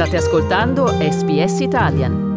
State ascoltando SBS Italian.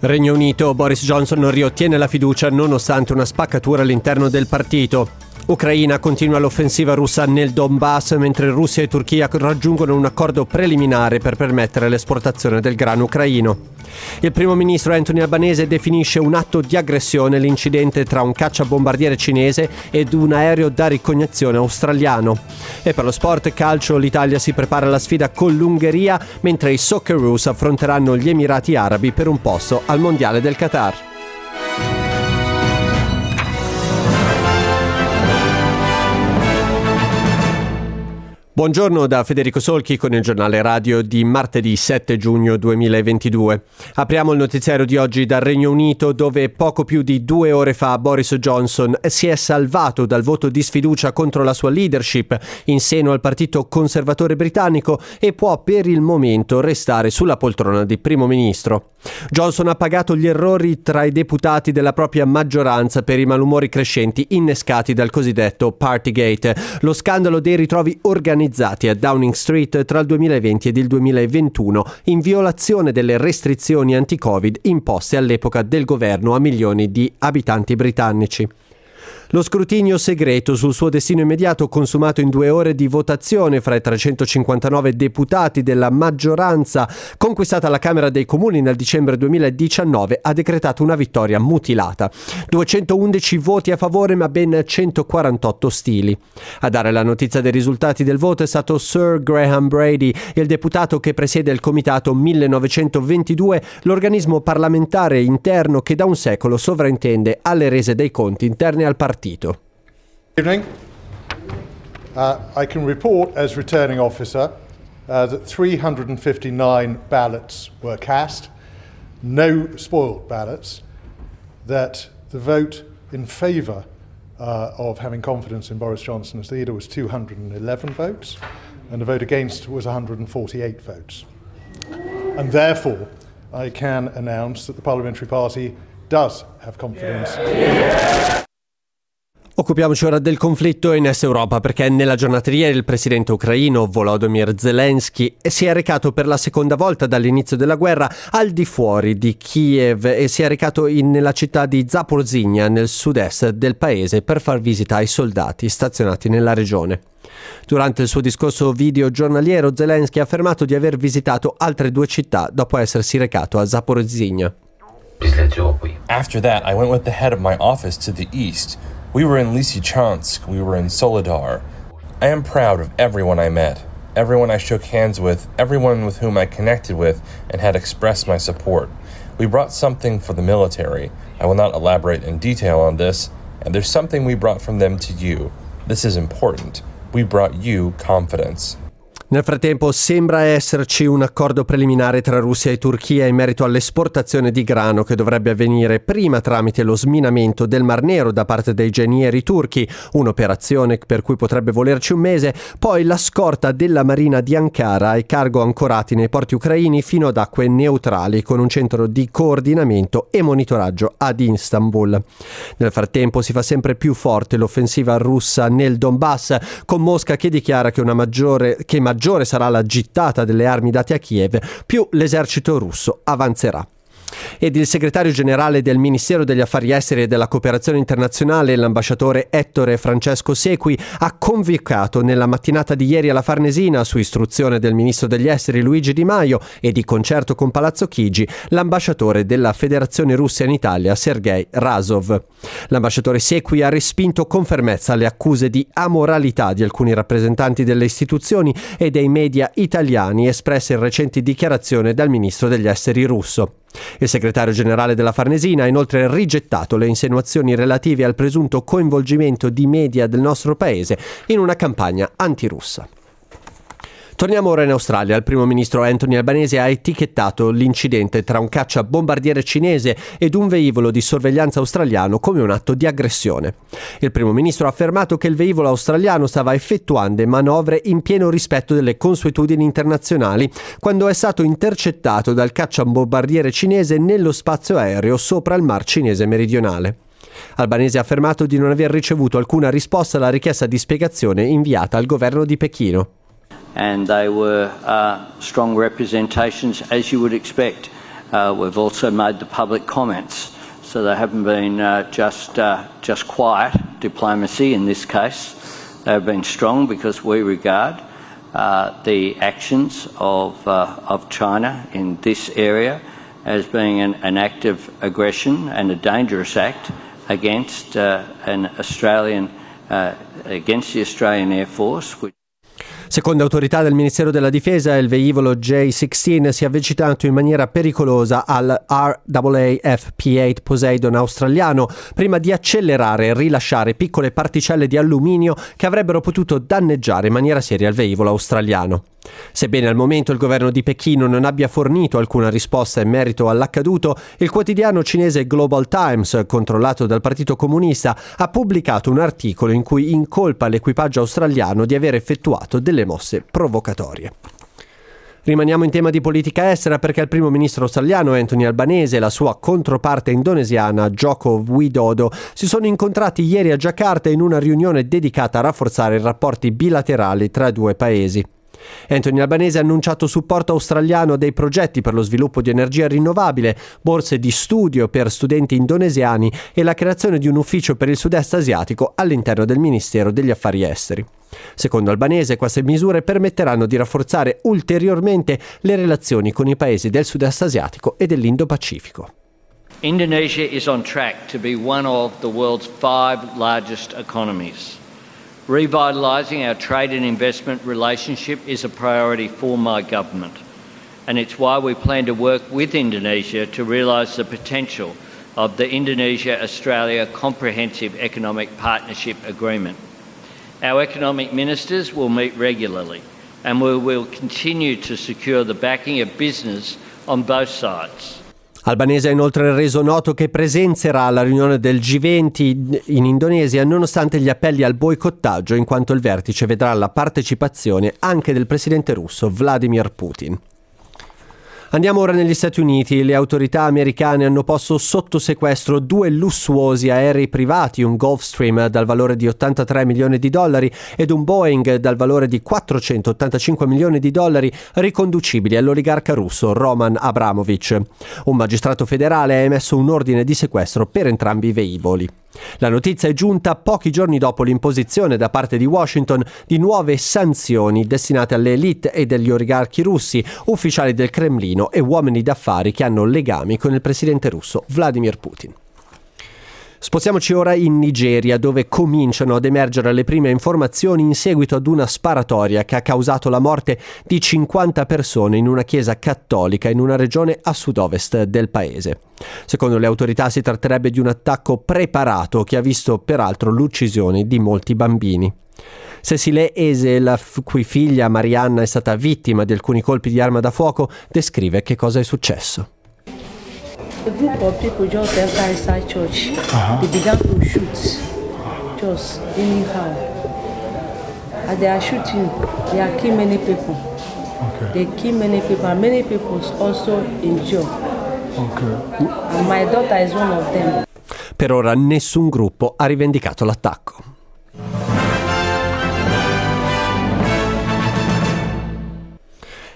Regno Unito, Boris Johnson non riottiene la fiducia nonostante una spaccatura all'interno del partito. Ucraina continua l'offensiva russa nel Donbass mentre Russia e Turchia raggiungono un accordo preliminare per permettere l'esportazione del grano ucraino. Il primo ministro Anthony Albanese definisce un atto di aggressione l'incidente tra un cacciabombardiere cinese ed un aereo da ricognizione australiano. E per lo sport calcio l'Italia si prepara alla sfida con l'Ungheria mentre i Socceroos affronteranno gli Emirati Arabi per un posto al Mondiale del Qatar. Buongiorno da Federico Solchi con il giornale radio di martedì 7 giugno 2022. Apriamo il notiziario di oggi dal Regno Unito dove poco più di due ore fa Boris Johnson si è salvato dal voto di sfiducia contro la sua leadership in seno al partito conservatore britannico e può per il momento restare sulla poltrona di primo ministro. Johnson ha pagato gli errori tra i deputati della propria maggioranza per i malumori crescenti innescati dal cosiddetto Partygate, lo scandalo dei ritrovi organizzati organizzati a Downing Street tra il 2020 ed il 2021 in violazione delle restrizioni anti-Covid imposte all'epoca del governo a milioni di abitanti britannici. Lo scrutinio segreto sul suo destino immediato, consumato in due ore di votazione fra i 359 deputati della maggioranza conquistata alla Camera dei Comuni nel dicembre 2019, ha decretato una vittoria mutilata. 211 voti a favore ma ben 148 stili. A dare la notizia dei risultati del voto è stato Sir Graham Brady, il deputato che presiede il Comitato 1922, l'organismo parlamentare interno che da un secolo sovrintende alle rese dei conti interne al partito. partito. Evening. Uh, I can report as returning officer uh, that 359 ballots were cast, no spoiled ballots, that the vote in favour uh, of having confidence in Boris Johnson as leader was 211 votes, and the vote against was 148 votes. And therefore, I can announce that the Parliamentary Party does have confidence. Yeah. Occupiamoci ora del conflitto in Est Europa perché nella giornata di ieri il presidente ucraino Volodymyr Zelensky si è recato per la seconda volta dall'inizio della guerra al di fuori di Kiev e si è recato in, nella città di Zaporizhia nel sud-est del paese per far visita ai soldati stazionati nella regione. Durante il suo discorso video giornaliero Zelensky ha affermato di aver visitato altre due città dopo essersi recato a Zaporizhia. After that I went with the head of my office to the east We were in Lysychansk, we were in Solidar. I am proud of everyone I met, everyone I shook hands with, everyone with whom I connected with and had expressed my support. We brought something for the military. I will not elaborate in detail on this, and there's something we brought from them to you. This is important. We brought you confidence. Nel frattempo sembra esserci un accordo preliminare tra Russia e Turchia in merito all'esportazione di grano che dovrebbe avvenire prima tramite lo sminamento del Mar Nero da parte dei genieri turchi, un'operazione per cui potrebbe volerci un mese, poi la scorta della marina di Ankara e cargo ancorati nei porti ucraini fino ad acque neutrali con un centro di coordinamento e monitoraggio ad Istanbul. Nel frattempo si fa sempre più forte l'offensiva russa nel Donbass con Mosca che dichiara che una maggiore che maggiore maggiore sarà la gittata delle armi date a Kiev, più l'esercito russo avanzerà ed il segretario generale del Ministero degli Affari Esteri e della Cooperazione Internazionale, l'ambasciatore Ettore Francesco Sequi, ha convocato nella mattinata di ieri alla Farnesina, su istruzione del ministro degli Esteri Luigi Di Maio e di concerto con Palazzo Chigi, l'ambasciatore della Federazione Russa in Italia, Sergei Razov. L'ambasciatore Sequi ha respinto con fermezza le accuse di amoralità di alcuni rappresentanti delle istituzioni e dei media italiani espresse in recenti dichiarazioni dal ministro degli Esteri russo. Il segretario generale della Farnesina ha inoltre rigettato le insinuazioni relative al presunto coinvolgimento di media del nostro paese in una campagna antirussa. Torniamo ora in Australia. Il primo ministro Anthony Albanese ha etichettato l'incidente tra un caccia bombardiere cinese ed un velivolo di sorveglianza australiano come un atto di aggressione. Il primo ministro ha affermato che il velivolo australiano stava effettuando manovre in pieno rispetto delle consuetudini internazionali quando è stato intercettato dal caccia bombardiere cinese nello spazio aereo sopra il Mar Cinese meridionale. Albanese ha affermato di non aver ricevuto alcuna risposta alla richiesta di spiegazione inviata al governo di Pechino. And they were uh, strong representations, as you would expect. Uh, we've also made the public comments, so they haven't been uh, just just quiet diplomacy in this case. They've been strong because we regard the actions of of China in this area as being an, an, act of aggression and a dangerous act against an Australian against the Australian Air Force. Secondo autorità del Ministero della Difesa, il velivolo J-16 si è avvicinato in maniera pericolosa al RAAF P-8 Poseidon australiano prima di accelerare e rilasciare piccole particelle di alluminio che avrebbero potuto danneggiare in maniera seria il velivolo australiano. Sebbene al momento il governo di Pechino non abbia fornito alcuna risposta in merito all'accaduto, il quotidiano cinese Global Times, controllato dal Partito Comunista, ha pubblicato un articolo in cui incolpa l'equipaggio australiano di aver effettuato delle mosse provocatorie. Rimaniamo in tema di politica estera perché il primo ministro australiano Anthony Albanese e la sua controparte indonesiana Joko Widodo si sono incontrati ieri a Giacarta in una riunione dedicata a rafforzare i rapporti bilaterali tra i due paesi. Anthony Albanese ha annunciato supporto australiano a dei progetti per lo sviluppo di energia rinnovabile, borse di studio per studenti indonesiani e la creazione di un ufficio per il sud-est asiatico all'interno del Ministero degli Affari Esteri. Secondo Albanese, queste misure permetteranno di rafforzare ulteriormente le relazioni con i paesi del sud-est asiatico e dell'Indo-Pacifico. Indonesia is on track to be one of the world's five largest economies. Revitalising our trade and investment relationship is a priority for my government, and it's why we plan to work with Indonesia to realise the potential of the Indonesia Australia Comprehensive Economic Partnership Agreement. Our economic ministers will meet regularly, and we will continue to secure the backing of business on both sides. Albanese ha inoltre reso noto che presenzerà alla riunione del G20 in Indonesia nonostante gli appelli al boicottaggio in quanto il vertice vedrà la partecipazione anche del presidente russo Vladimir Putin. Andiamo ora negli Stati Uniti. Le autorità americane hanno posto sotto sequestro due lussuosi aerei privati, un Gulfstream dal valore di 83 milioni di dollari ed un Boeing dal valore di 485 milioni di dollari riconducibili all'oligarca russo Roman Abramovich. Un magistrato federale ha emesso un ordine di sequestro per entrambi i velivoli. La notizia è giunta pochi giorni dopo l'imposizione da parte di Washington di nuove sanzioni destinate alle elite e degli oligarchi russi, ufficiali del Cremlino e uomini d'affari che hanno legami con il presidente russo Vladimir Putin. Spostiamoci ora in Nigeria, dove cominciano ad emergere le prime informazioni in seguito ad una sparatoria che ha causato la morte di 50 persone in una chiesa cattolica in una regione a sud-ovest del paese. Secondo le autorità si tratterebbe di un attacco preparato che ha visto peraltro l'uccisione di molti bambini. Cecile Ese, la f- cui figlia Marianna è stata vittima di alcuni colpi di arma da fuoco, descrive che cosa è successo. A group of people just enter inside church. Uh-huh. They began to shoot, just anyhow. As they are shooting, they are killing many people. Okay. They kill many people, and many people also injure. Okay. And my daughter is one of them. Per ora nessun gruppo ha rivendicato l'attacco.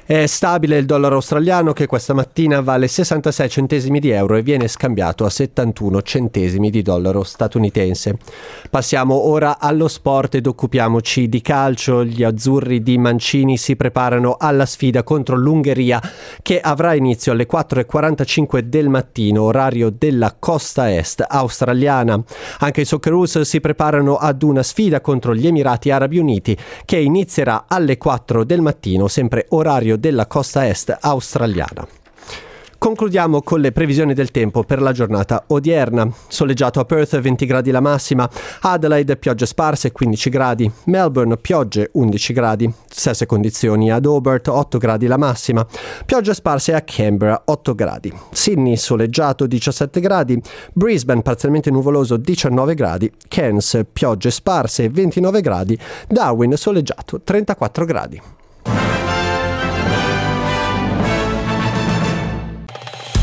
È stabile il dollaro australiano che questa mattina vale 66 centesimi di euro e viene scambiato a 71 centesimi di dollaro statunitense. Passiamo ora allo sport ed occupiamoci di calcio. Gli azzurri di Mancini si preparano alla sfida contro l'Ungheria che avrà inizio alle 4.45 del mattino, orario della costa est australiana. Anche i Socceroos si preparano ad una sfida contro gli Emirati Arabi Uniti che inizierà alle 4 del mattino, sempre orario della costa est australiana. Concludiamo con le previsioni del tempo per la giornata odierna. Soleggiato a Perth 20 gradi la massima, Adelaide piogge sparse 15 gradi, Melbourne piogge 11 gradi, stesse condizioni ad Hobart 8 gradi la massima, piogge sparse a Canberra 8 gradi, Sydney soleggiato 17 gradi, Brisbane parzialmente nuvoloso 19 gradi, Cairns piogge sparse 29 gradi, Darwin soleggiato 34 gradi.